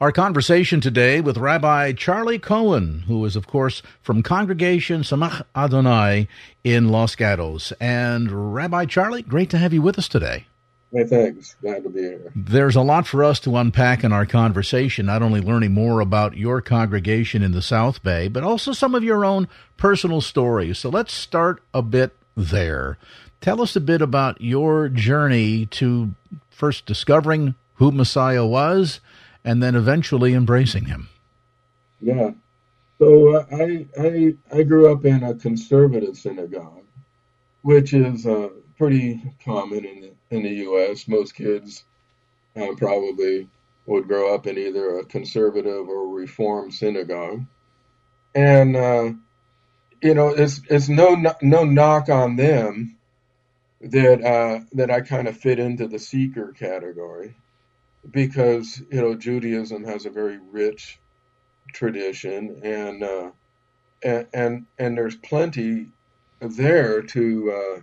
Our conversation today with Rabbi Charlie Cohen, who is, of course, from Congregation Samach Adonai in Los Gatos. And Rabbi Charlie, great to have you with us today. Hey, thanks. Glad to be here. There's a lot for us to unpack in our conversation, not only learning more about your congregation in the South Bay, but also some of your own personal stories. So let's start a bit there. Tell us a bit about your journey to first discovering who Messiah was and then eventually embracing him. Yeah. So uh, I, I, I grew up in a conservative synagogue, which is uh, pretty common in the, in the U.S. Most kids uh, probably would grow up in either a conservative or reform synagogue. And, uh, you know, it's, it's no, no knock on them that, uh, that I kind of fit into the seeker category because you know Judaism has a very rich tradition and uh, and, and and there's plenty there to uh,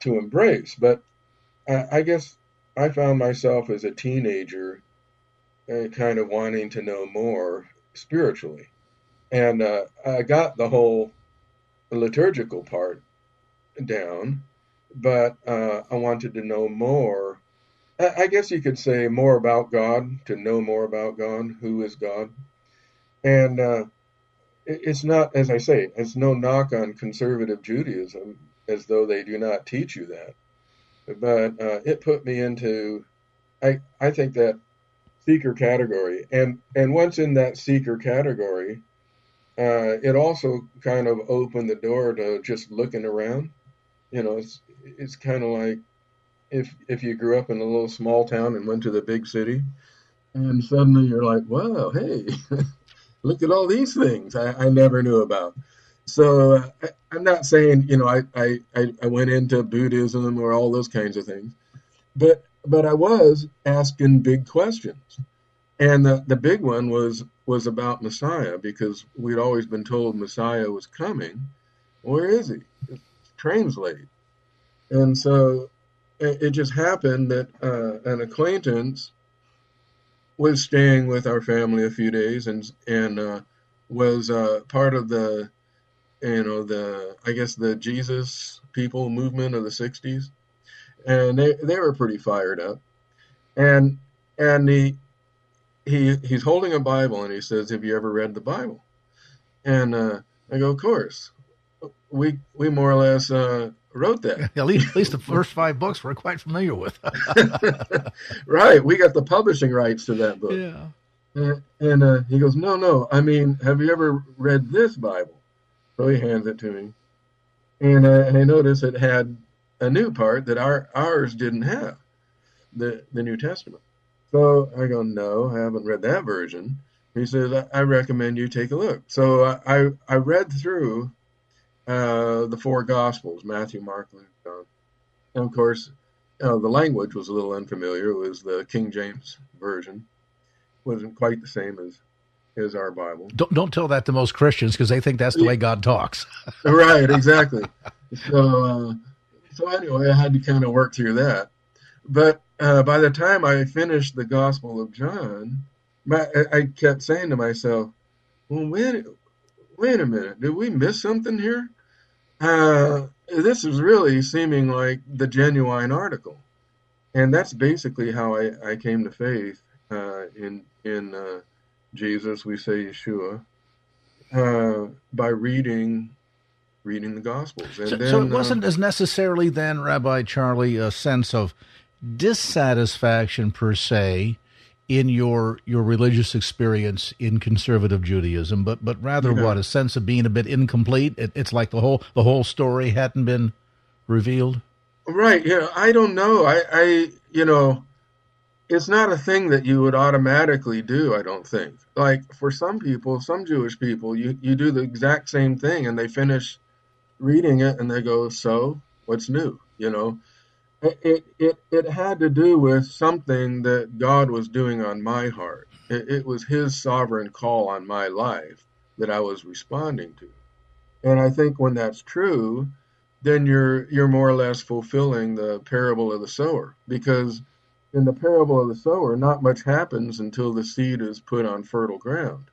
to embrace. But I, I, guess I found myself as a teenager uh, kind of wanting to know more spiritually, and uh, I got the whole liturgical part down, but uh, I wanted to know more I guess you could say more about God, to know more about God, who is God. And uh, it's not, as I say, it's no knock on conservative Judaism, as though they do not teach you that. But uh, it put me into, I, I think that seeker category. And, and once in that seeker category, uh, it also kind of opened the door to just looking around. You know, it's, it's kind of like, if if you grew up in a little small town and went to the big city, and suddenly you're like, wow, hey, look at all these things I, I never knew about. So I, am not saying you know I, I I went into Buddhism or all those kinds of things, but but I was asking big questions, and the the big one was was about Messiah because we'd always been told Messiah was coming. Where is he? Train's late, and so it just happened that uh, an acquaintance was staying with our family a few days and and uh, was uh, part of the you know the I guess the Jesus people movement of the '60s, and they they were pretty fired up, and and he he he's holding a Bible and he says, "Have you ever read the Bible?" And uh, I go, "Of course." We we more or less uh, wrote that. at least, at least the first five books we're quite familiar with. right, we got the publishing rights to that book. Yeah. And, and uh, he goes, no, no. I mean, have you ever read this Bible? So he hands it to me, and, uh, and I noticed it had a new part that our ours didn't have, the the New Testament. So I go, no, I haven't read that version. He says, I, I recommend you take a look. So I, I, I read through uh, the four Gospels Matthew, Mark, Luke, John. And of course, uh, the language was a little unfamiliar. It was the King James Version. It wasn't quite the same as as our Bible. Don't don't tell that to most Christians because they think that's the way God talks. right, exactly. So uh, so anyway, I had to kind of work through that. But uh, by the time I finished the Gospel of John, my, I kept saying to myself, "Well, wait, wait a minute, did we miss something here?" Uh, this is really seeming like the genuine article, and that's basically how I, I came to faith uh, in in uh, Jesus. We say Yeshua uh, by reading reading the Gospels. And so, then, so it wasn't uh, as necessarily then, Rabbi Charlie, a sense of dissatisfaction per se in your your religious experience in conservative Judaism, but but rather what a sense of being a bit incomplete. It, it's like the whole the whole story hadn't been revealed. Right. Yeah. I don't know. I I you know, it's not a thing that you would automatically do. I don't think. Like for some people, some Jewish people, you you do the exact same thing, and they finish reading it, and they go, "So, what's new?" You know. It, it it had to do with something that God was doing on my heart. It, it was His sovereign call on my life that I was responding to. And I think when that's true, then you're you're more or less fulfilling the parable of the sower because in the parable of the sower not much happens until the seed is put on fertile ground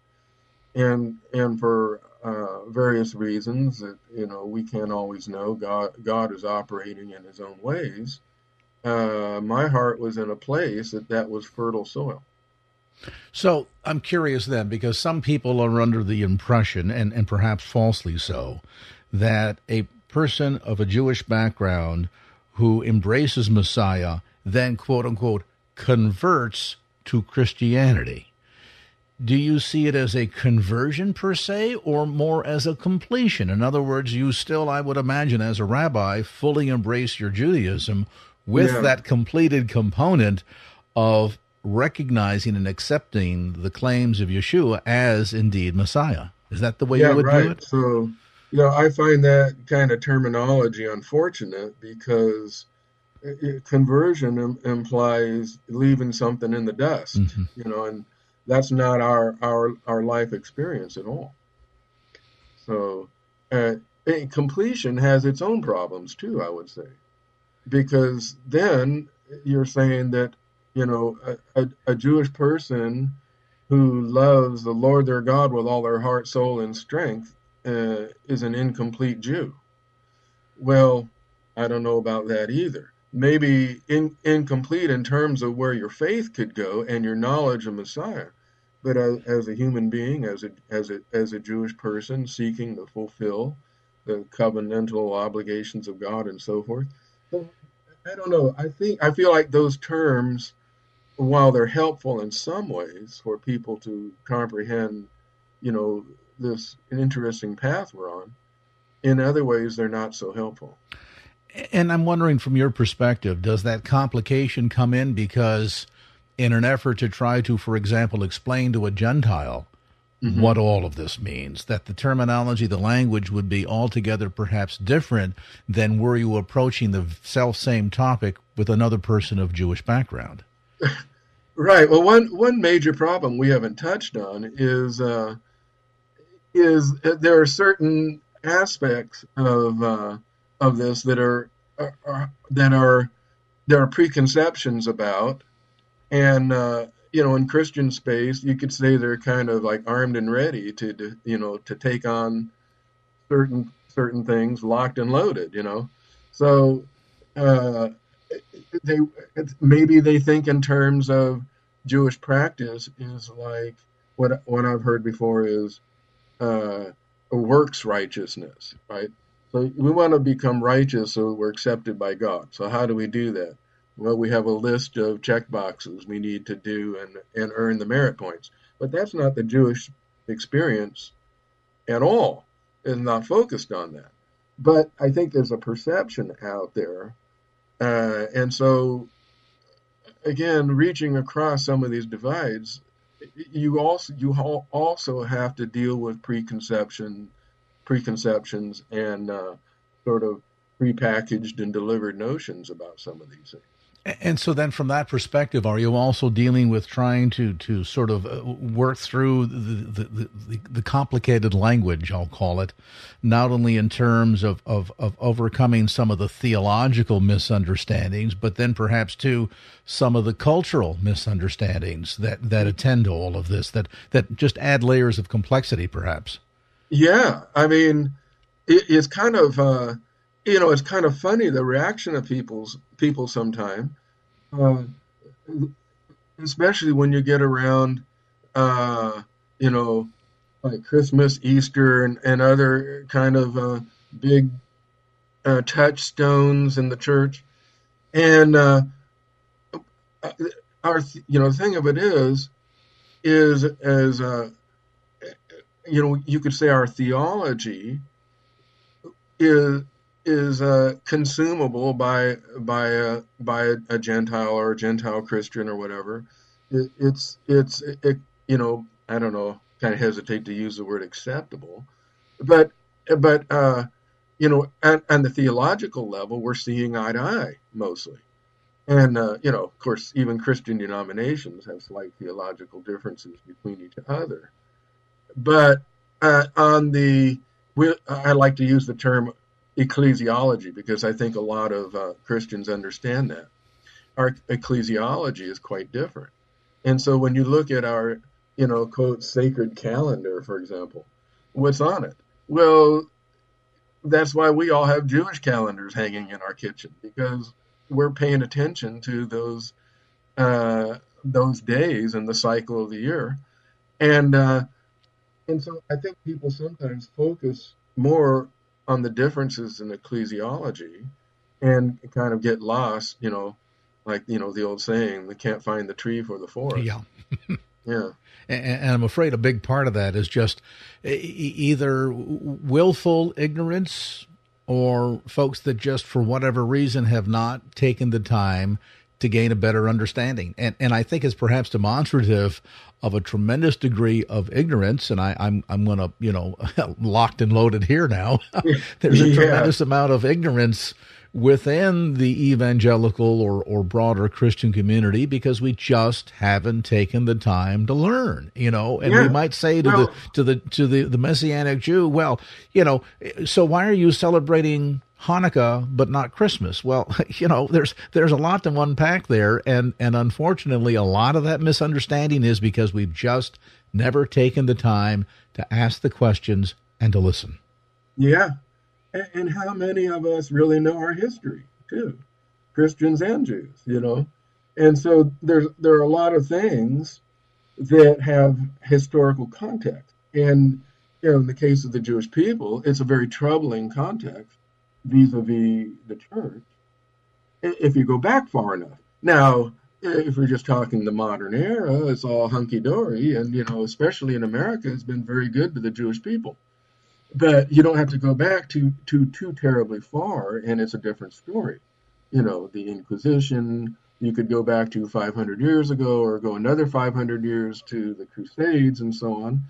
and and for uh, various reasons that you know we can't always know. God god is operating in his own ways. Uh, my heart was in a place that that was fertile soil. So i'm curious then because some people are under the impression and and perhaps falsely so that a person of a Jewish background who embraces Messiah then, quote unquote, converts to Christianity. Do you see it as a conversion per se or more as a completion? In other words, you still, I would imagine, as a rabbi, fully embrace your Judaism with yeah. that completed component of recognizing and accepting the claims of Yeshua as indeed Messiah. Is that the way yeah, you would right. do it? So you know, I find that kind of terminology unfortunate because it, conversion Im- implies leaving something in the dust, mm-hmm. you know, and that's not our our our life experience at all. So, uh, completion has its own problems too, I would say, because then you're saying that you know a, a, a Jewish person who loves the Lord their God with all their heart, soul, and strength uh, is an incomplete Jew. Well, I don't know about that either. Maybe in, incomplete in terms of where your faith could go and your knowledge of Messiah, but as, as a human being, as a as a as a Jewish person seeking to fulfill the covenantal obligations of God and so forth. I don't know. I think I feel like those terms, while they're helpful in some ways for people to comprehend, you know, this interesting path we're on. In other ways, they're not so helpful. And I'm wondering from your perspective, does that complication come in because, in an effort to try to, for example, explain to a Gentile mm-hmm. what all of this means, that the terminology, the language would be altogether perhaps different than were you approaching the self same topic with another person of Jewish background? right. Well, one, one major problem we haven't touched on is. Uh, is there are certain aspects of uh, of this that are, are, are, that are there are preconceptions about, and uh, you know, in Christian space, you could say they're kind of like armed and ready to, to you know to take on certain certain things, locked and loaded. You know, so uh, they maybe they think in terms of Jewish practice is like what what I've heard before is uh, works righteousness, right? So we want to become righteous so we're accepted by God. So how do we do that? Well, we have a list of check boxes we need to do and, and earn the merit points. But that's not the Jewish experience at all. It's not focused on that. But I think there's a perception out there. Uh, and so, again, reaching across some of these divides you also you also have to deal with preconception preconceptions and uh, sort of prepackaged and delivered notions about some of these things. And so then from that perspective, are you also dealing with trying to, to sort of uh, work through the, the, the, the, complicated language, I'll call it, not only in terms of, of, of overcoming some of the theological misunderstandings, but then perhaps too some of the cultural misunderstandings that, that attend to all of this, that, that just add layers of complexity perhaps? Yeah. I mean, it, it's kind of, uh, you know, it's kind of funny the reaction of people's people sometimes uh, especially when you get around, uh, you know, like Christmas, Easter, and, and other kind of uh, big uh, touchstones in the church. And uh, our, you know, the thing of it is, is as uh, you know, you could say our theology is is uh, consumable by by a by a, a, Gentile or a Gentile Christian or whatever. It, it's it's it, you know I don't know kind of hesitate to use the word acceptable, but but uh, you know at, on the theological level we're seeing eye to eye mostly, and uh, you know of course even Christian denominations have slight theological differences between each other, but uh, on the we, I like to use the term ecclesiology because I think a lot of uh, Christians understand that. Our ecclesiology is quite different. And so when you look at our, you know, quote, sacred calendar, for example, what's on it? Well, that's why we all have Jewish calendars hanging in our kitchen because we're paying attention to those uh, those days in the cycle of the year, and uh, and so I think people sometimes focus more on the differences in ecclesiology and kind of get lost, you know, like, you know, the old saying, we can't find the tree for the forest. Yeah. yeah. And, and, I'm afraid a big part of that is just either willful ignorance or folks that just for whatever reason have not taken the time to gain a better understanding. And and I think it's perhaps demonstrative of a tremendous degree of ignorance. And I, I'm I'm going to you know locked and loaded here now. There's a yeah. tremendous amount of ignorance within the evangelical or, or broader Christian community because we just haven't taken the time to learn, you know. And yeah. we might say to well, the to the to the, the messianic Jew, well, you know, so why are you celebrating Hanukkah but not Christmas. Well, you know, there's there's a lot to unpack there and and unfortunately a lot of that misunderstanding is because we've just never taken the time to ask the questions and to listen. Yeah. And, and how many of us really know our history too? Christians and Jews, you know. And so there's there are a lot of things that have historical context. And you know, in the case of the Jewish people, it's a very troubling context vis-a-vis the church if you go back far enough. Now, if we're just talking the modern era, it's all hunky dory, and you know, especially in America, it's been very good to the Jewish people. But you don't have to go back to to too terribly far, and it's a different story. You know, the Inquisition. You could go back to 500 years ago, or go another 500 years to the Crusades, and so on.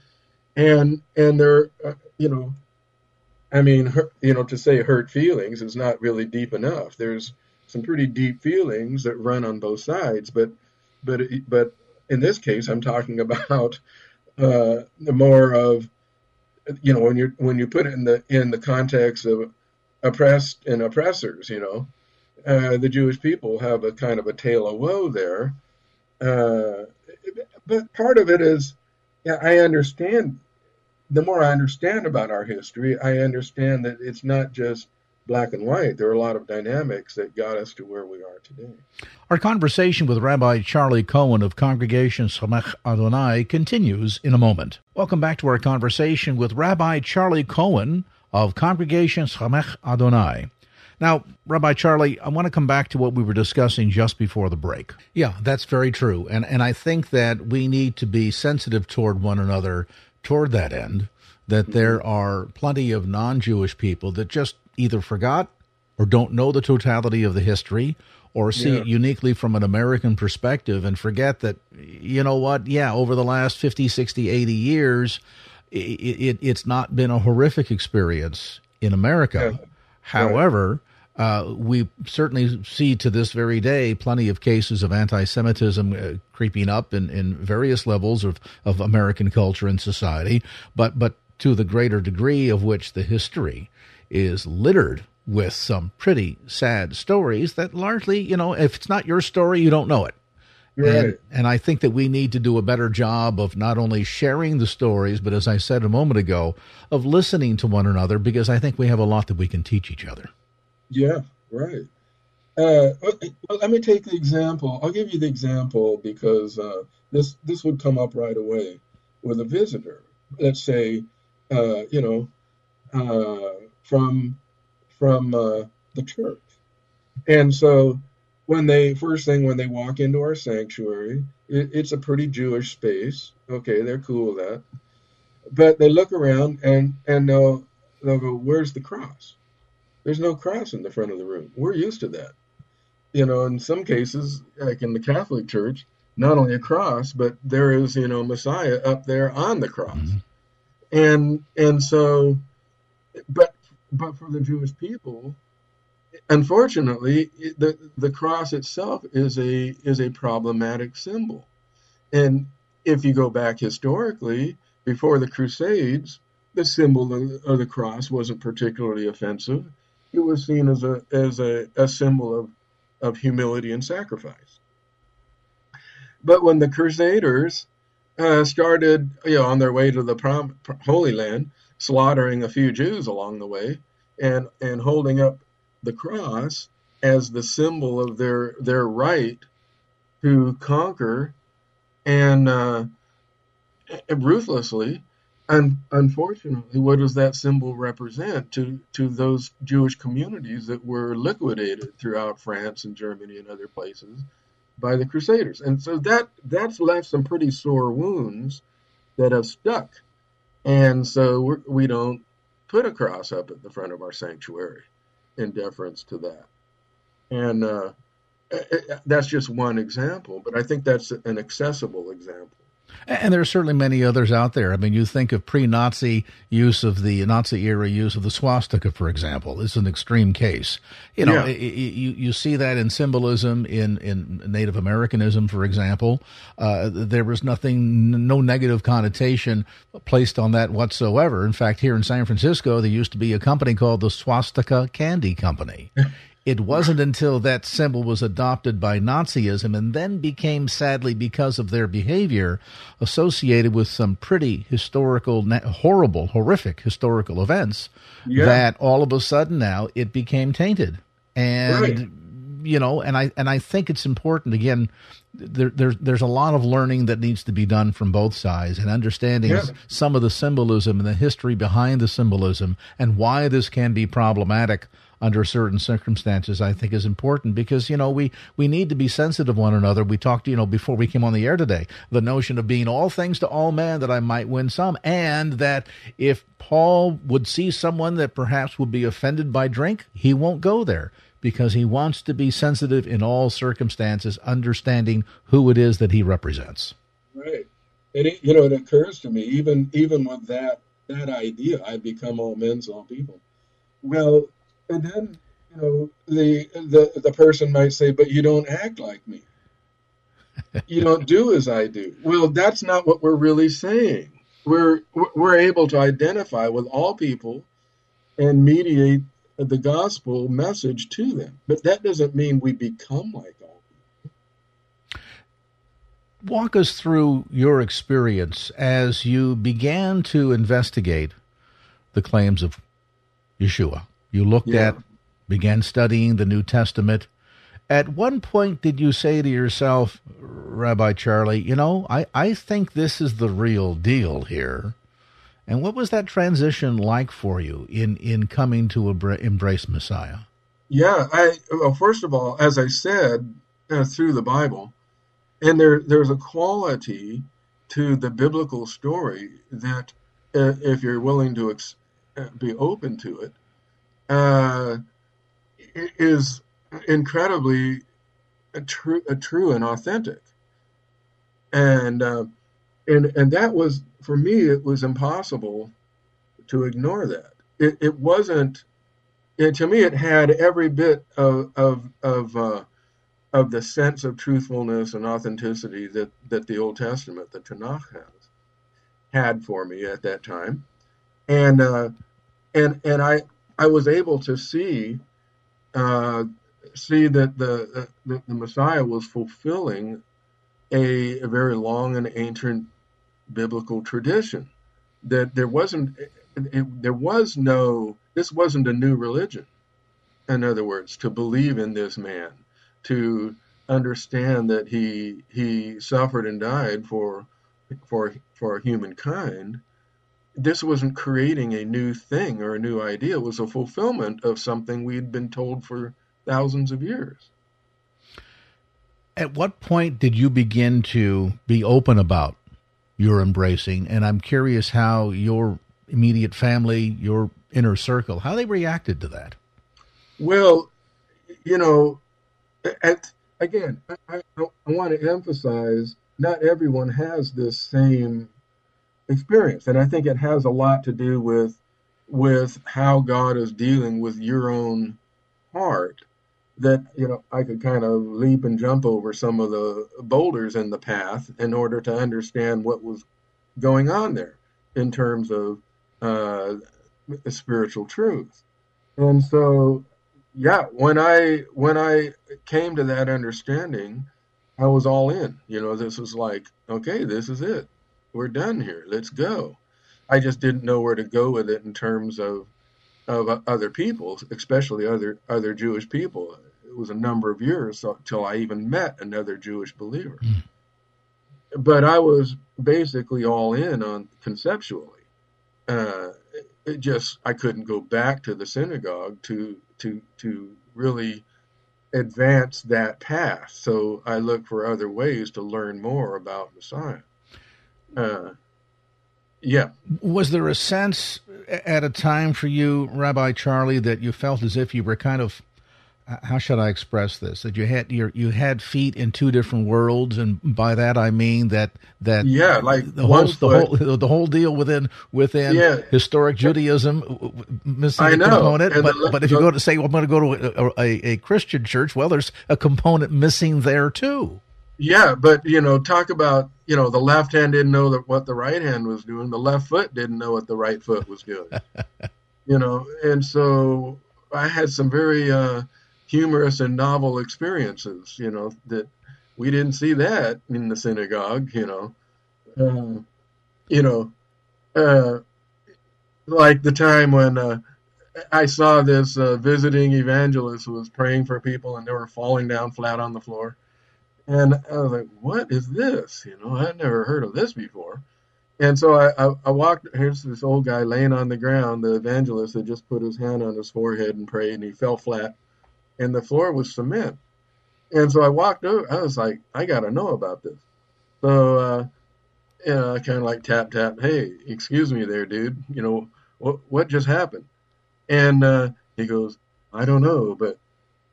And and there, uh, you know, I mean, you know, to say hurt feelings is not really deep enough. There's some pretty deep feelings that run on both sides, but but but in this case, I'm talking about uh, more of you know when you when you put it in the in the context of oppressed and oppressors, you know, uh, the Jewish people have a kind of a tale of woe there. Uh, but part of it is, yeah, I understand the more I understand about our history, I understand that it's not just black and white. There are a lot of dynamics that got us to where we are today. Our conversation with Rabbi Charlie Cohen of Congregation Samech Adonai continues in a moment. Welcome back to our conversation with Rabbi Charlie Cohen of Congregation Samech Adonai. Now, Rabbi Charlie, I want to come back to what we were discussing just before the break. Yeah, that's very true. And and I think that we need to be sensitive toward one another toward that end that there are plenty of non Jewish people that just either forgot or don't know the totality of the history or see yeah. it uniquely from an American perspective and forget that, you know what, yeah, over the last 50, 60, 80 years, it, it it's not been a horrific experience in America. Yeah. However, uh, we certainly see to this very day plenty of cases of anti Semitism uh, creeping up in, in various levels of, of American culture and society, but, but to the greater degree of which the history is littered with some pretty sad stories that largely, you know, if it's not your story, you don't know it. Right. And, and I think that we need to do a better job of not only sharing the stories, but as I said a moment ago, of listening to one another because I think we have a lot that we can teach each other. Yeah, right. Uh, well, let me take the example. I'll give you the example because uh, this this would come up right away with a visitor. Let's say, uh, you know, uh, from from uh, the church, and so when they first thing when they walk into our sanctuary, it, it's a pretty Jewish space. Okay, they're cool with that, but they look around and and they'll they'll go, "Where's the cross?" There's no cross in the front of the room. We're used to that. You know, in some cases, like in the Catholic Church, not only a cross, but there is, you know, Messiah up there on the cross. Mm-hmm. And and so but but for the Jewish people, unfortunately, the the cross itself is a is a problematic symbol. And if you go back historically, before the Crusades, the symbol of the cross wasn't particularly offensive. It was seen as a as a, a symbol of, of humility and sacrifice. But when the Crusaders uh, started, you know, on their way to the prom- Holy Land, slaughtering a few Jews along the way, and and holding up the cross as the symbol of their their right to conquer and uh, ruthlessly. And unfortunately, what does that symbol represent to, to those Jewish communities that were liquidated throughout France and Germany and other places by the Crusaders? And so that that's left some pretty sore wounds that have stuck. And so we're, we do not put a cross up at the front of our sanctuary in deference to that. And uh, that's just one example, but I think that's an accessible example. And there are certainly many others out there. I mean, you think of pre-Nazi use of the Nazi era use of the swastika, for example. It's an extreme case. You know, yeah. you you see that in symbolism in in Native Americanism, for example. Uh, there was nothing, no negative connotation placed on that whatsoever. In fact, here in San Francisco, there used to be a company called the Swastika Candy Company. It wasn't until that symbol was adopted by Nazism and then became, sadly, because of their behavior, associated with some pretty historical, horrible, horrific historical events, yeah. that all of a sudden now it became tainted. And right. you know, and I and I think it's important again. There, there's there's a lot of learning that needs to be done from both sides and understanding yeah. some of the symbolism and the history behind the symbolism and why this can be problematic under certain circumstances, I think is important because, you know, we, we need to be sensitive one another. We talked, you know, before we came on the air today, the notion of being all things to all men that I might win some. And that if Paul would see someone that perhaps would be offended by drink, he won't go there because he wants to be sensitive in all circumstances, understanding who it is that he represents. Right. And it, you know, it occurs to me, even even with that that idea, I become all men's all people. Well, and then you know the the the person might say, "But you don't act like me. You don't do as I do." Well, that's not what we're really saying. We're we're able to identify with all people and mediate the gospel message to them, but that doesn't mean we become like all people. Walk us through your experience as you began to investigate the claims of Yeshua. You looked yeah. at, began studying the New Testament. At one point, did you say to yourself, Rabbi Charlie, you know, I, I think this is the real deal here? And what was that transition like for you in, in coming to embrace Messiah? Yeah, I well, first of all, as I said, uh, through the Bible, and there there's a quality to the biblical story that, uh, if you're willing to ex- uh, be open to it, uh, is incredibly true, true and authentic. And uh, and and that was for me. It was impossible to ignore that. It, it wasn't. It, to me, it had every bit of of of, uh, of the sense of truthfulness and authenticity that that the Old Testament, the Tanakh, has had for me at that time, and uh, and and I I was able to see uh, see that the, the, the Messiah was fulfilling a, a, very long and ancient biblical tradition. That there wasn't it, there was no this wasn't a new religion. In other words, to believe in this man, to understand that he he suffered and died for for for humankind this wasn't creating a new thing or a new idea. It was a fulfillment of something we'd been told for thousands of years. At what point did you begin to be open about your embracing? And I'm curious how your immediate family, your inner circle, how they reacted to that. Well, you know, at, again, I, I, I want to emphasize not everyone has this same experience, and I think it has a lot to do with with how God is dealing with your own heart. That you know, I could kind of leap and jump over some of the boulders in the path in order to understand what was going on there in terms of uh, spiritual truth. And so, yeah, when I when I came to that understanding, I was all in. You know, this was like, okay, this is it. We're done here. Let's go. I just didn't know where to go with it in terms of of other people, especially other other Jewish people. It was a number of years until I even met another Jewish believer. Mm. But I was basically all in on conceptually. Uh, it just I couldn't go back to the synagogue to to to really advance that path. So I look for other ways to learn more about Messiah. Uh, yeah. Was there a sense at a time for you, Rabbi Charlie, that you felt as if you were kind of how should I express this? That you had your you had feet in two different worlds, and by that I mean that that yeah, like the whole the whole the whole deal within within yeah. historic Judaism missing I a component. But the, but if you go to say well, I'm going to go to a, a, a Christian church, well, there's a component missing there too. Yeah, but you know, talk about you know the left hand didn't know that what the right hand was doing. The left foot didn't know what the right foot was doing. you know, and so I had some very uh, humorous and novel experiences, you know, that we didn't see that in the synagogue, you know. Uh, you know, uh, like the time when uh, I saw this uh, visiting evangelist who was praying for people and they were falling down flat on the floor. And I was like, what is this? You know, I'd never heard of this before. And so I, I, I walked, here's this old guy laying on the ground. The evangelist had just put his hand on his forehead and prayed, and he fell flat and the floor was cement. And so I walked over. I was like, I got to know about this. So, uh, you know, I kind of like tap tap. Hey, excuse me, there, dude. You know what what just happened? And uh, he goes, I don't know, but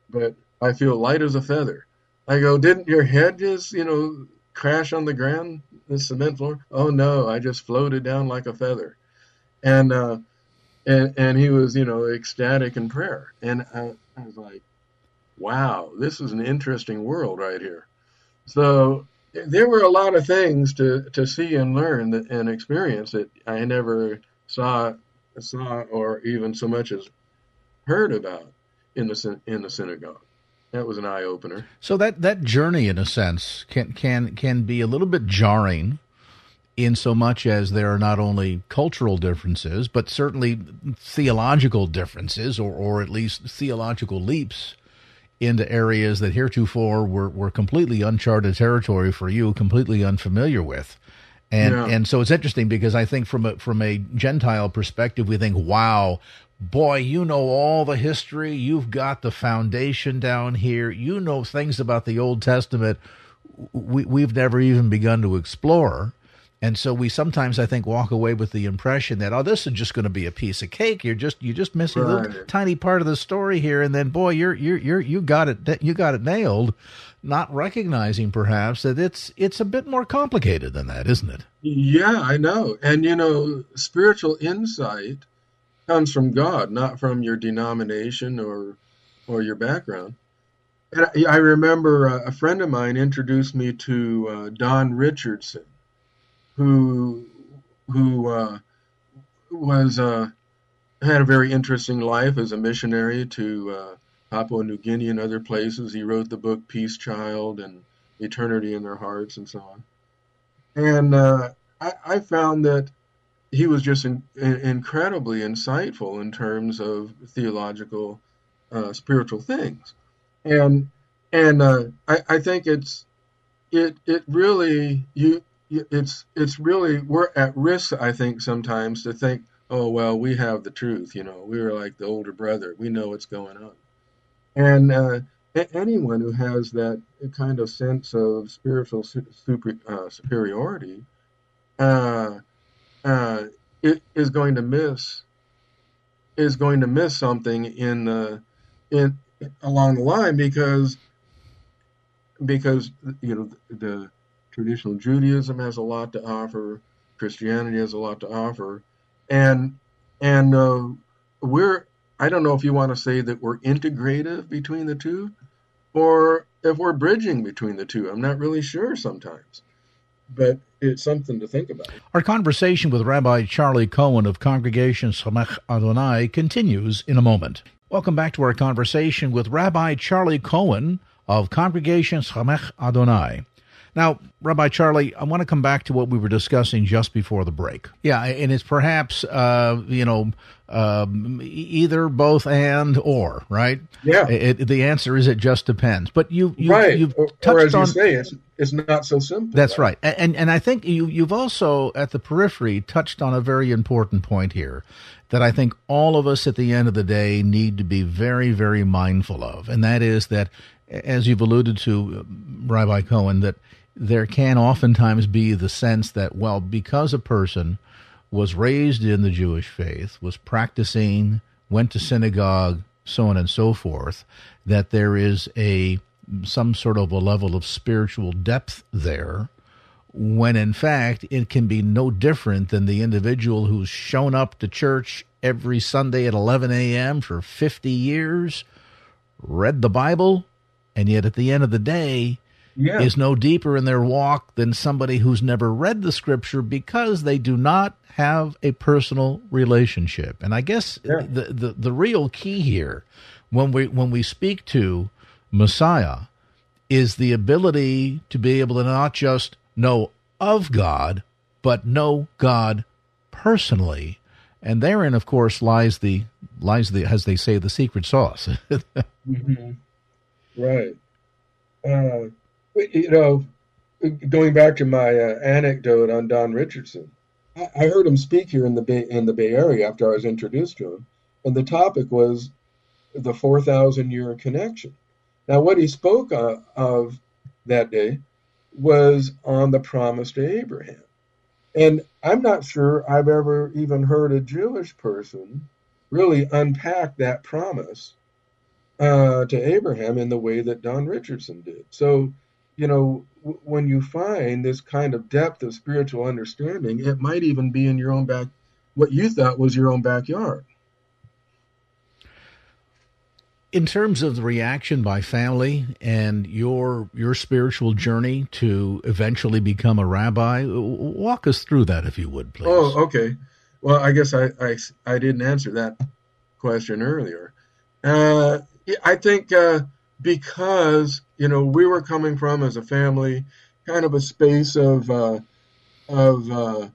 but I feel light as a feather. I go, didn't your head just you know crash on the ground, the cement floor? Oh no, I just floated down like a feather. And uh, and and he was you know ecstatic in prayer. And I, I was like, wow, this is an interesting world right here. So there were a lot of things to, to see and learn and experience that I never saw saw or even so much as heard about in the in the synagogue. That was an eye opener. So that that journey, in a sense, can can can be a little bit jarring, in so much as there are not only cultural differences, but certainly theological differences, or or at least theological leaps into areas that heretofore were, were completely uncharted territory for you, completely unfamiliar with. And yeah. and so it's interesting because I think from a from a Gentile perspective, we think, wow, boy, you know all the history, you've got the foundation down here, you know things about the Old Testament we we've never even begun to explore. And so we sometimes, I think, walk away with the impression that, oh, this is just going to be a piece of cake. You're just you're just missing right. a little tiny part of the story here, and then, boy, you're you're you're you got it you got it nailed. Not recognizing perhaps that it's it's a bit more complicated than that, isn't it? Yeah, I know. And you know, spiritual insight comes from God, not from your denomination or or your background. And I, I remember a friend of mine introduced me to uh, Don Richardson who who uh, was uh, had a very interesting life as a missionary to uh, Papua New Guinea and other places. He wrote the book Peace Child and Eternity in Their Hearts and so on. And uh, I, I, found that he was just in, in, incredibly insightful in terms of theological, uh, spiritual things. And and uh, I, I think it's it it really you it's it's really we're at risk i think sometimes to think oh well we have the truth you know we're like the older brother we know what's going on and uh, anyone who has that kind of sense of spiritual super, uh, superiority uh, uh is going to miss is going to miss something in the in along the line because because you know the traditional Judaism has a lot to offer, Christianity has a lot to offer, and and uh, we're I don't know if you want to say that we're integrative between the two, or if we're bridging between the two. I'm not really sure sometimes, but it's something to think about. Our conversation with Rabbi Charlie Cohen of Congregation Samech Adonai continues in a moment. Welcome back to our conversation with Rabbi Charlie Cohen of Congregation Samech Adonai. Now, Rabbi Charlie, I want to come back to what we were discussing just before the break. Yeah, and it's perhaps, uh, you know, um, either both and or, right? Yeah. It, the answer is it just depends. But you, you right. you've or, touched or as on. you say, it's, it's not so simple. That's right. right. And, and I think you, you've also, at the periphery, touched on a very important point here that I think all of us at the end of the day need to be very, very mindful of. And that is that, as you've alluded to, Rabbi Cohen, that there can oftentimes be the sense that, well, because a person was raised in the Jewish faith, was practicing, went to synagogue, so on and so forth, that there is a some sort of a level of spiritual depth there, when in fact it can be no different than the individual who's shown up to church every Sunday at 11 a.m. for 50 years, read the Bible, and yet at the end of the day, yeah. is no deeper in their walk than somebody who's never read the scripture because they do not have a personal relationship. And I guess Yeah. the, the the real key here when we when we speak to Messiah is the ability to be able to not just know of God, but know God personally. And therein, of course, lies the lies the as they say the secret sauce. hmm Right. Uh, you know, going back to my uh, anecdote on Don Richardson, I, I heard him speak here in the Bay in the Bay Area after I was introduced to him, and the topic was the four thousand year connection. Now, what he spoke of, of that day was on the promise to Abraham, and I'm not sure I've ever even heard a Jewish person really unpack that promise uh, to Abraham in the way that Don Richardson did. So, you know, w- when you find this kind of depth of spiritual understanding, it might even be in your own back, what you thought was your own backyard. in terms of the reaction by family and your your spiritual journey to eventually become a rabbi, walk us through that if you would, please. Oh, okay. Well, I guess I, I, I didn't answer that question earlier. Uh, I think uh, because, you know, we were coming from as a family kind of a space of, uh, of uh,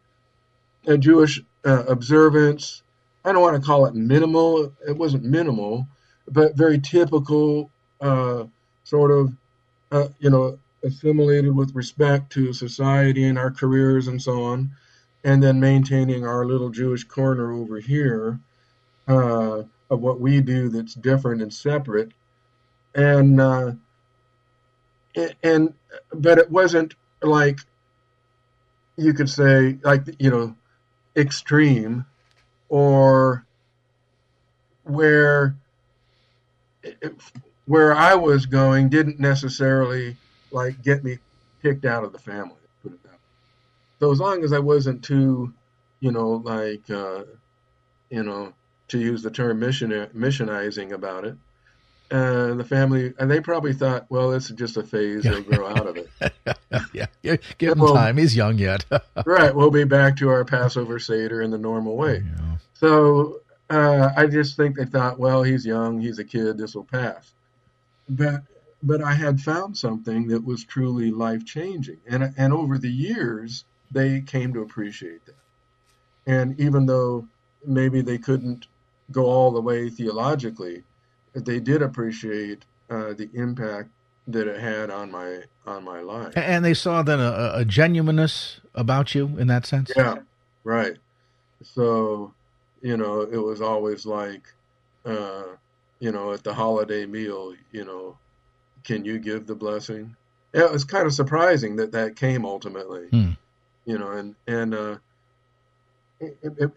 a Jewish uh, observance. I don't want to call it minimal. It wasn't minimal, but very typical, uh, sort of, uh, you know, assimilated with respect to society and our careers and so on, and then maintaining our little Jewish corner over here uh, of what we do that's different and separate, and uh, and but it wasn't like you could say like you know extreme or where where I was going didn't necessarily like get me kicked out of the family. Put it. So as long as I wasn't too, you know, like uh, you know, to use the term mission missionizing about it, uh, the family and they probably thought, well, this is just a phase; he'll grow out of it. yeah, yeah, give him Well- time. He's young yet. right? We'll be back to our Passover Seder in the normal way. Yeah. So uh, I just think they thought, well, he's young, he's a kid, this will pass. But but I had found something that was truly life changing, and and over the years they came to appreciate that. And even though maybe they couldn't go all the way theologically, they did appreciate uh, the impact that it had on my on my life. And they saw then a, a genuineness about you in that sense. Yeah, right. So, you know, it was always like, uh, you know, at the holiday meal, you know, can you give the blessing? Yeah, it was kind of surprising that that came ultimately, Hmm. you know, and and uh,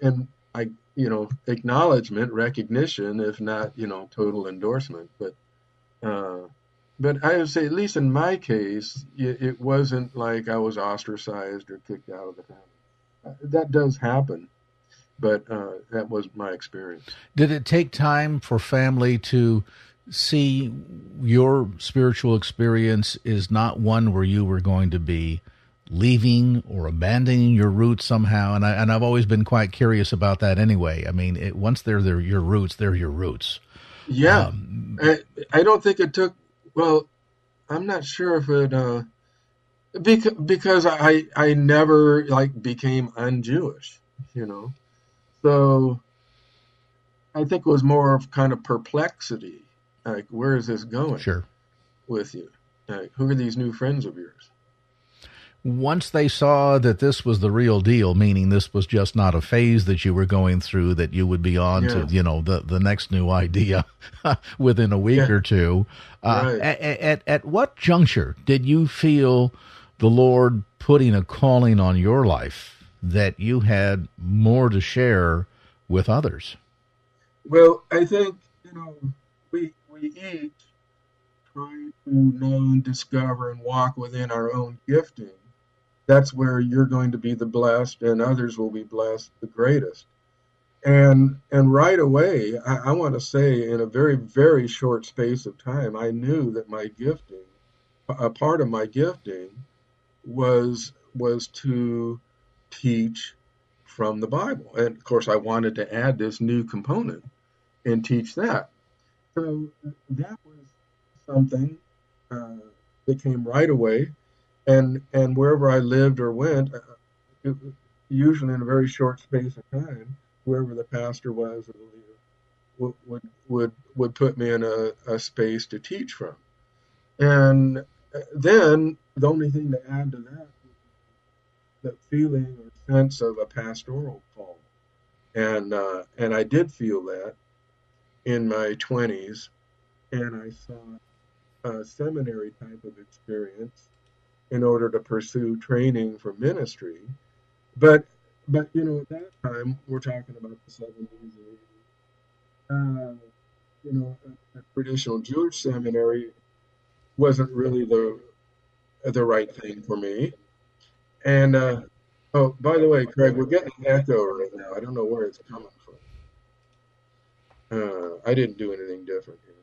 and I you know acknowledgement, recognition, if not you know total endorsement. But uh, but I would say at least in my case, it, it wasn't like I was ostracized or kicked out of the family. Uh, that does happen, but uh, that was my experience. Did it take time for family to see your spiritual experience is not one where you were going to be leaving or abandoning your roots somehow and I and I've always been quite curious about that anyway. I mean, it, once they're, they're your roots, they're your roots. Yeah. Um, I, I don't think it took well, I'm not sure if it uh because, because I I never like became un-Jewish, you know. So I think it was more of kind of perplexity like, where is this going? Sure. With you, like, who are these new friends of yours? Once they saw that this was the real deal, meaning this was just not a phase that you were going through, that you would be on yeah. to, you know, the the next new idea within a week yeah. or two. Uh, right. at, at at what juncture did you feel the Lord putting a calling on your life that you had more to share with others? Well, I think you know we we each try to know and discover and walk within our own gifting, that's where you're going to be the blessed and others will be blessed the greatest. And and right away, I, I want to say in a very, very short space of time, I knew that my gifting, a part of my gifting was was to teach from the Bible. And of course I wanted to add this new component and teach that. So that was something uh, that came right away, and and wherever I lived or went, uh, it, usually in a very short space of time, whoever the pastor was or the leader would would would, would put me in a, a space to teach from, and uh, then the only thing to add to that that feeling or sense of a pastoral call, and uh, and I did feel that in my 20s, and I saw a seminary type of experience in order to pursue training for ministry. But, but you know, at that time, we're talking about the 70s uh, you know, a, a, traditional Jewish seminary wasn't really the the right thing for me. And uh, oh, by the way, Craig, we're getting an echo right now. I don't know where it's coming from. uh, I didn't do anything different here.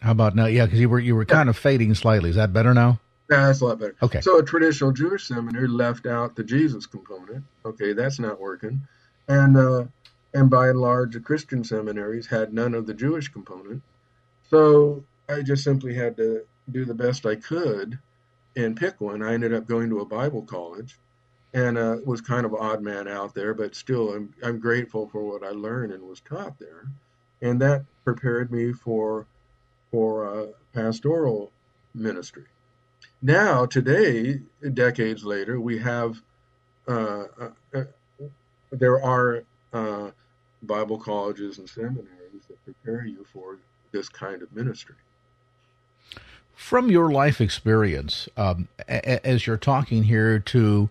How about now? Yeah, because you were you were kind of fading slightly. Is that better now? That's a lot better. Okay. So a traditional Jewish seminary left out the Jesus component. Okay, that's not working. And uh, and by and large, the Christian seminaries had none of the Jewish component. So I just simply had to do the best I could and pick one. I ended up going to a Bible college and uh, was kind of odd man out there, but still, I'm, I'm grateful for what I learned and was taught there, and that prepared me for for uh, pastoral ministry. Now, today, decades later, we have uh, uh, uh there are uh, Bible colleges and seminaries that prepare you for this kind of ministry. From your life experience, um, a- as you're talking here to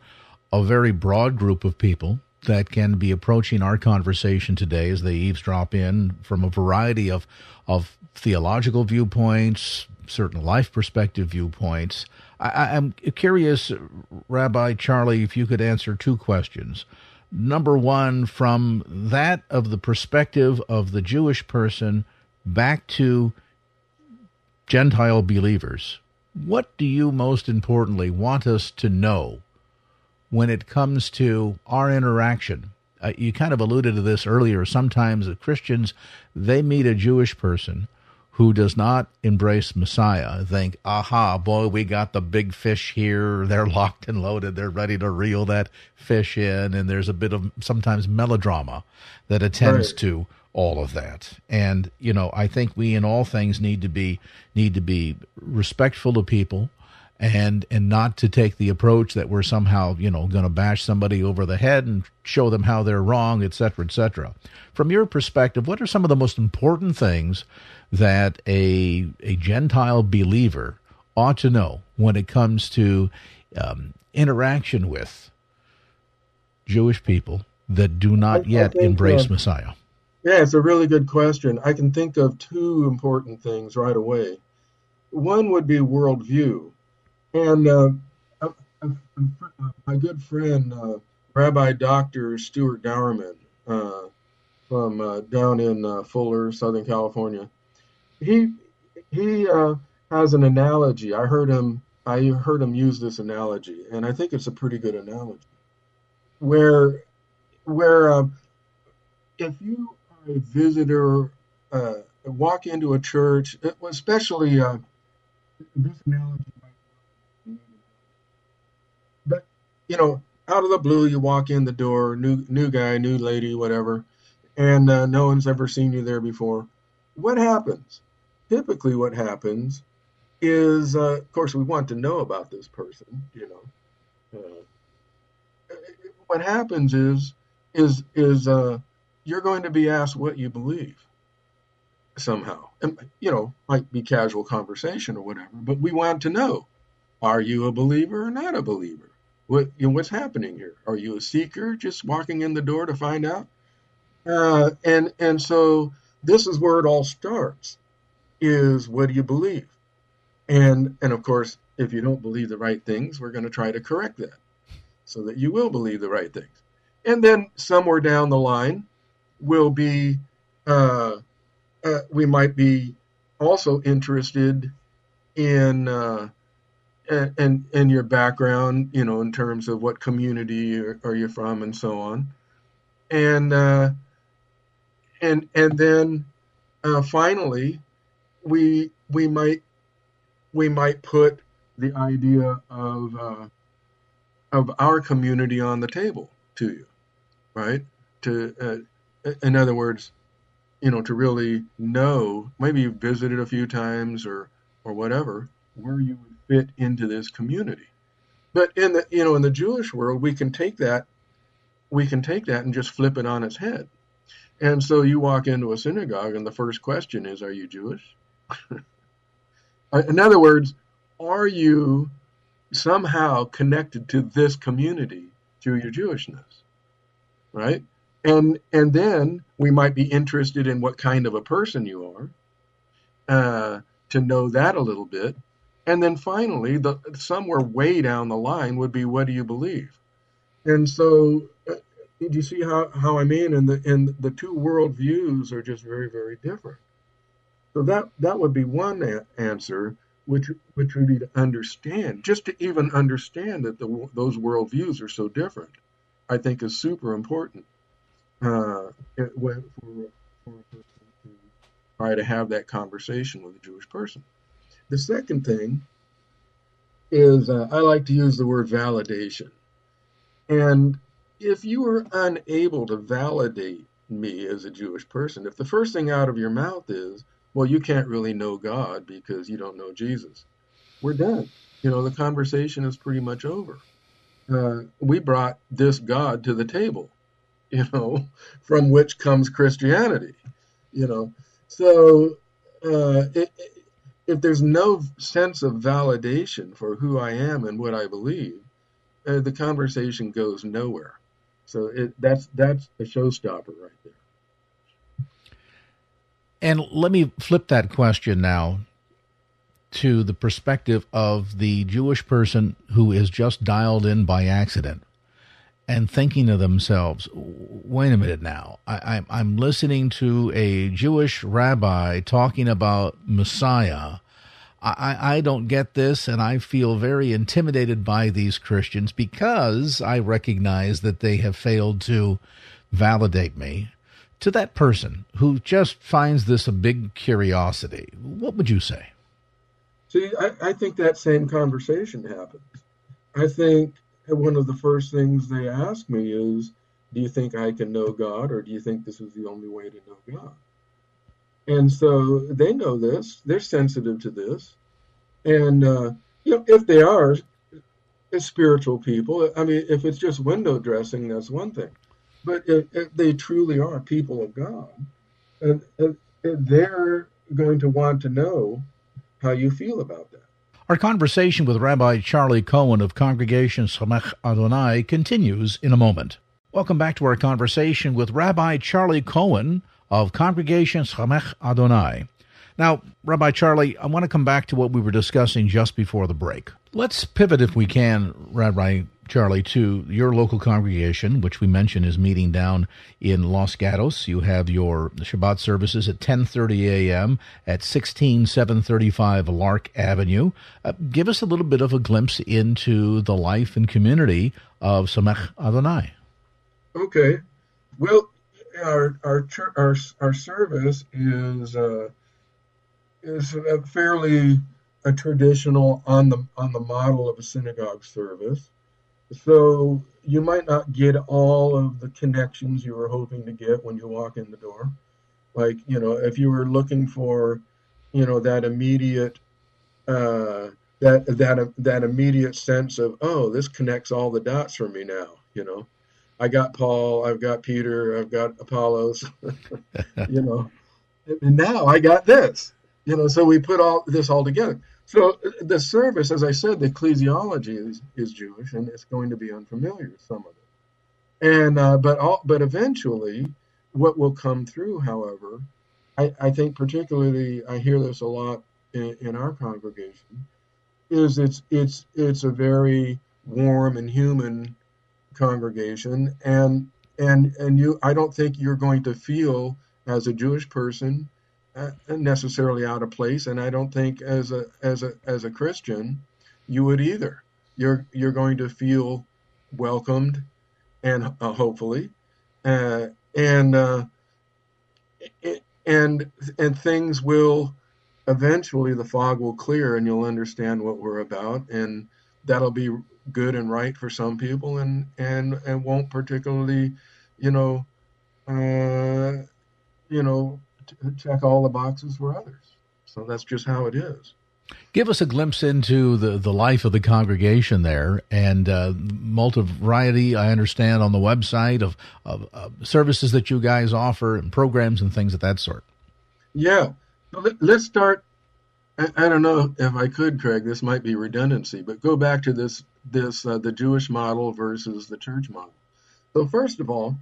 a very broad group of people that can be approaching our conversation today as they eavesdrop in from a variety of of theological viewpoints, certain life perspective viewpoints. I, am curious, Rabbi Charlie, if you could answer two questions. Number one, from that of the perspective of the Jewish person back to Gentile believers, what do you most importantly want us to know when it comes to our interaction. Uh, you kind of alluded to this earlier. Sometimes Christians, they meet a Jewish person who does not embrace Messiah, think, aha, boy, we got the big fish here. They're locked and loaded. They're ready to reel that fish in. And there's a bit of sometimes melodrama that attends right. to all of that. And, you know, I think we in all things need to be, need to be respectful to people and and not to take the approach that we're somehow you know going to bash somebody over the head and show them how they're wrong etc etc from your perspective what are some of the most important things that a a gentile believer ought to know when it comes to um, interaction with jewish people that do not I- I yet think, embrace uh, Messiah? Yeah, it's a really good question. I can think of two important things right away. One would be worldview. And uh, my good friend, uh, Rabbi Dr. Stuart Dauermann, uh, from uh, down in uh, Fuller, Southern California, he he uh, has an analogy. I heard him I heard him use this analogy, and I think it's a pretty good analogy. Where where uh, if you are a visitor, uh, walk into a church, especially uh, this analogy, but you know, out of the blue, you walk in the door, new new guy, new lady, whatever, and uh, no one's ever seen you there before. What happens? Typically, what happens is, uh, of course, we want to know about this person, you know. Uh, what happens is is is uh, you're going to be asked what you believe somehow. And, you know, might be casual conversation or whatever, but we want to know: Are you a believer or not a believer? What you know, what's happening here? Are you a seeker, just walking in the door to find out? Uh, and and so this is where it all starts: is what do you believe? And and of course, if you don't believe the right things, we're going to try to correct that so that you will believe the right things. And then somewhere down the line will be uh, uh, we might be also interested in uh, and and your background, you know, in terms of what community are, are you from and so on, and uh, and and then uh, finally we we might we might put the idea of uh, of our community on the table to you, right? To uh, in other words, you know, to really know, maybe you've visited a few times or or whatever, where you would fit into this community. But in the you know in the Jewish world, we can take that we can take that and just flip it on its head. And so you walk into a synagogue, and the first question is, "Are you Jewish?" in other words, are you somehow connected to this community through your Jewishness, right? And and then we might be interested in what kind of a person you are, uh, to know that a little bit, and then finally, the somewhere way down the line would be what do you believe? And so, uh, did you see how, how I mean? And the and the two worldviews are just very very different. So that that would be one a- answer, which which would be to understand, just to even understand that the, those worldviews are so different. I think is super important uh, it- for, for a person to try to have that conversation with a Jewish person. The second thing is uh, I like to use the word validation. And if you are unable to validate me as a Jewish person, if the first thing out of your mouth is, well, you can't really know God because you don't know Jesus, we're done. You know, the conversation is pretty much over. Uh, we brought this God to the table, you know, from which comes Christianity, you know. So uh, it, it- if there's no sense of validation for who I am and what I believe, uh, the conversation goes nowhere. So it, that's that's a showstopper right there. And let me flip that question now to the perspective of the Jewish person who is just dialed in by accident and thinking to themselves, wait a minute now, I, I'm, I'm listening to a Jewish rabbi talking about Messiah. I I don't get this, and I feel very intimidated by these Christians because I recognize that they have failed to validate me. To that person who just finds this a big curiosity, what would you say? See, I, I think that same conversation happens. I think one of the first things they ask me is, "Do you think I can know God, or do you think this is the only way to know God?" And so they know this; they're sensitive to this, and uh, you know, if they are as spiritual people, I mean, if it's just window dressing, that's one thing. But if, if they truly are people of God, and, and, and they're going to want to know how you feel about that. Our conversation with Rabbi Charlie Cohen of Congregation Tsemach Adonai continues in a moment. Welcome back to our conversation with Rabbi Charlie Cohen of Congregation Tsemach Adonai. Now, Rabbi Charlie, I want to come back to what we were discussing just before the break. Let's pivot, if we can, Rabbi Charlie, to your local congregation, which we mentioned is meeting down in Los Gatos. You have your Shabbat services at 10:30 a.m. at 16735 Lark Avenue. Uh, give us a little bit of a glimpse into the life and community of Tsemach Adonai. Okay, well, our our our our service is. Uh, is fairly a traditional on the on the model of a synagogue service. So you might not get all of the connections you were hoping to get when you walk in the door. Like, you know, if you were looking for, you know, that immediate uh, that that that immediate sense of, oh, this connects all the dots for me now, you know. I got Paul, I've got Peter, I've got Apollos, you know. And now I got this you know, so we put all this all together. So the service, as I said, the ecclesiology is, is Jewish, and it's going to be unfamiliar some of it. And uh, but all, but eventually, what will come through, however, I, I think particularly I hear this a lot in, in our congregation, is it's it's it's a very warm and human congregation, and and and you I don't think you're going to feel as a Jewish person necessarily out of place, and I don't think as a as a as a Christian you would either. You're you're going to feel welcomed, and uh, hopefully, uh, and uh, and and things will eventually the fog will clear, and you'll understand what we're about, and that'll be good and right for some people, and and and won't particularly, you know, uh, you know check all the boxes for others. So that's just how it is. Give us a glimpse into the, the life of the congregation there and uh, multi variety, I understand, on the website of, of, of, services that you guys offer and programs and things of that sort. Yeah. Let's start. I, I don't know if I could, Craig. This might be redundancy, but go back to this this uh, the Jewish model versus the church model. So first of all,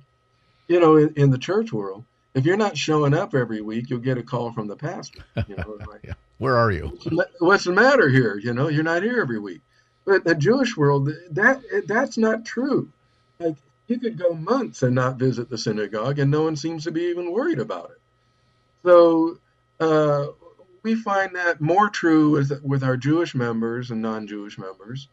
you know, in, in the church world, if you're not showing up every week, you'll get a call from the pastor. You know, like, yeah. Where are you? What's the matter here? You know, you're not here every week. But the Jewish world, that that's not true. Like you could go months and not visit the synagogue, and no one seems to be even worried about it. So uh, we find that more true with with our Jewish members and non-Jewish members,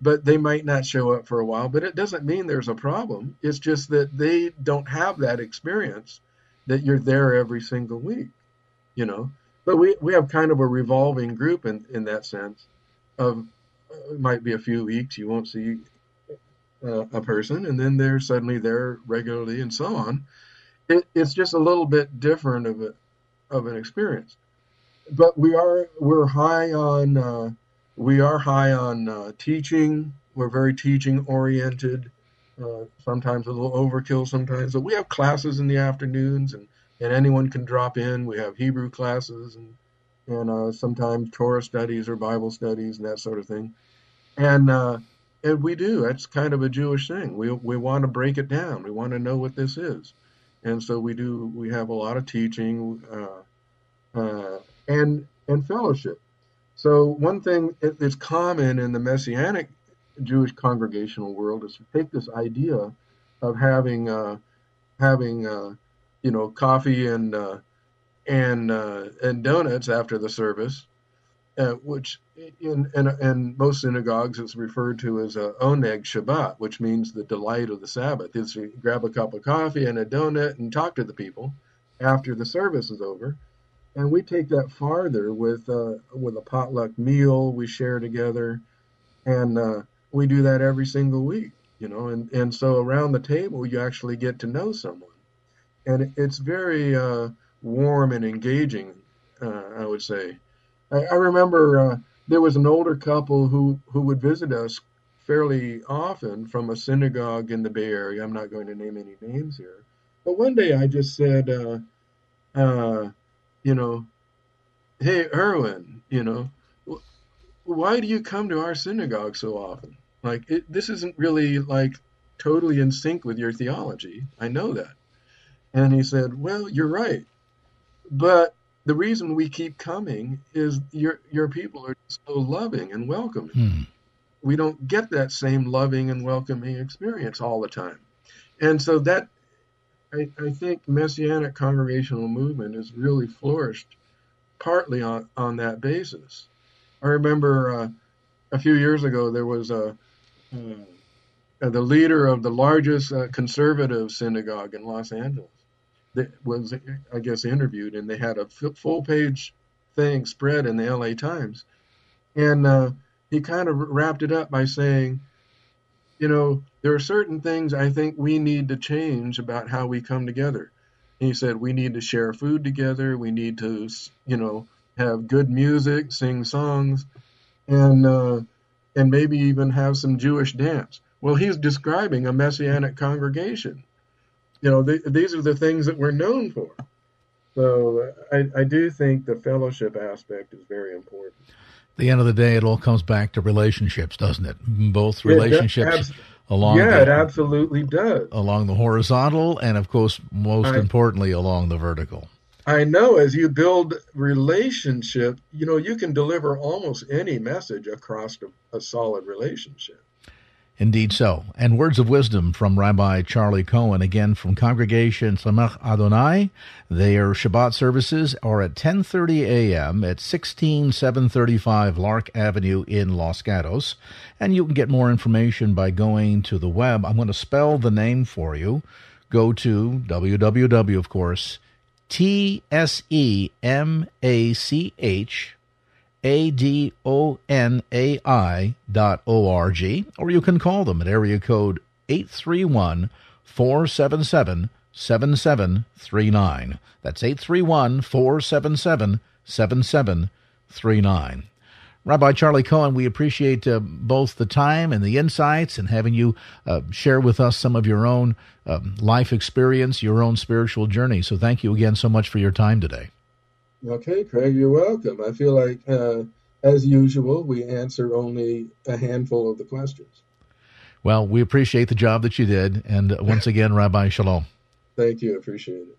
but they might not show up for a while. But it doesn't mean there's a problem. It's just that they don't have that experience that you're there every single week, you know. But we, we have kind of a revolving group in, in that sense of uh, it might be a few weeks you won't see uh, a person and then they're suddenly there regularly and so on. It, it's just a little bit different of a, of an experience. But we are we're high on uh, we are high on uh, teaching. We're very teaching oriented. Uh, sometimes a little overkill sometimes. but we have classes in the afternoons, and, and anyone can drop in. We have Hebrew classes and and uh, sometimes Torah studies or Bible studies and that sort of thing. And uh, and we do. That's kind of a Jewish thing. We we want to break it down. We want to know what this is, and so we do. We have a lot of teaching uh, uh, and and fellowship. So one thing that's common in the Messianic Jewish congregational world is to take this idea of having uh, having uh, you know coffee and uh, and uh, and donuts after the service, uh, which in, in in most synagogues is referred to as a oneg Shabbat, which means the delight of the Sabbath. Is you grab a cup of coffee and a donut and talk to the people after the service is over. And we take that farther with uh, with a potluck meal we share together, and we do that every single week, you know, and, and so around the table, you actually get to know someone. And it's very uh, warm and engaging, uh, I would say. I, I remember uh, there was an older couple who, who would visit us fairly often from a synagogue in the Bay Area. I'm not going to name any names here. But one day I just said, uh, uh, you know, hey, Erwin, you know, why do you come to our synagogue so often? Like, it, this isn't really like totally in sync with your theology. I know that. And he said, Well, you're right. But the reason we keep coming is your your people are so loving and welcoming. Hmm. We don't get that same loving and welcoming experience all the time. And so that I, I think messianic congregational movement has really flourished partly on, on that basis. I remember uh, a few years ago there was a uh, the leader of the largest uh, conservative synagogue in Los Angeles that was, I guess, interviewed, and they had a full page thing spread in the LA Times. And uh, he kind of wrapped it up by saying, you know, there are certain things I think we need to change about how we come together. And he said, we need to share food together. We need to, you know, have good music, sing songs, and uh, and maybe even have some Jewish dance. Well, he's describing a messianic congregation you know, th- these are the things that we're known for. So I, I do think the fellowship aspect is very important. At the end of the day, it all comes back to relationships, doesn't it? Both relationships abs- along. Yeah, the, it absolutely does. Along the horizontal, and of course, most I, importantly, along the vertical. I know as you build relationship, you know, you can deliver almost any message across a, a solid relationship. Indeed so. And words of wisdom from Rabbi Charlie Cohen, again from Congregation Tzemach Adonai. Their Shabbat services are at 10.30 a.m. at 16735 Lark Avenue in Los Gatos. And you can get more information by going to the web. I'm going to spell the name for you. Go to www, of course, T-S-E-M-A-C-H a-D-O-N-A-I dot O-R-G, or you can call them at area code 831-477-7739. That's 831-477-7739. Rabbi Charlie Cohen, we appreciate uh, both the time and the insights and having you uh, share with us some of your own uh, life experience, your own spiritual journey. So thank you again so much for your time today. Okay, Craig, you're welcome. I feel like, uh, as usual, we answer only a handful of the questions. Well, we appreciate the job that you did. And once again, Rabbi Shalom. Thank you. Appreciate it.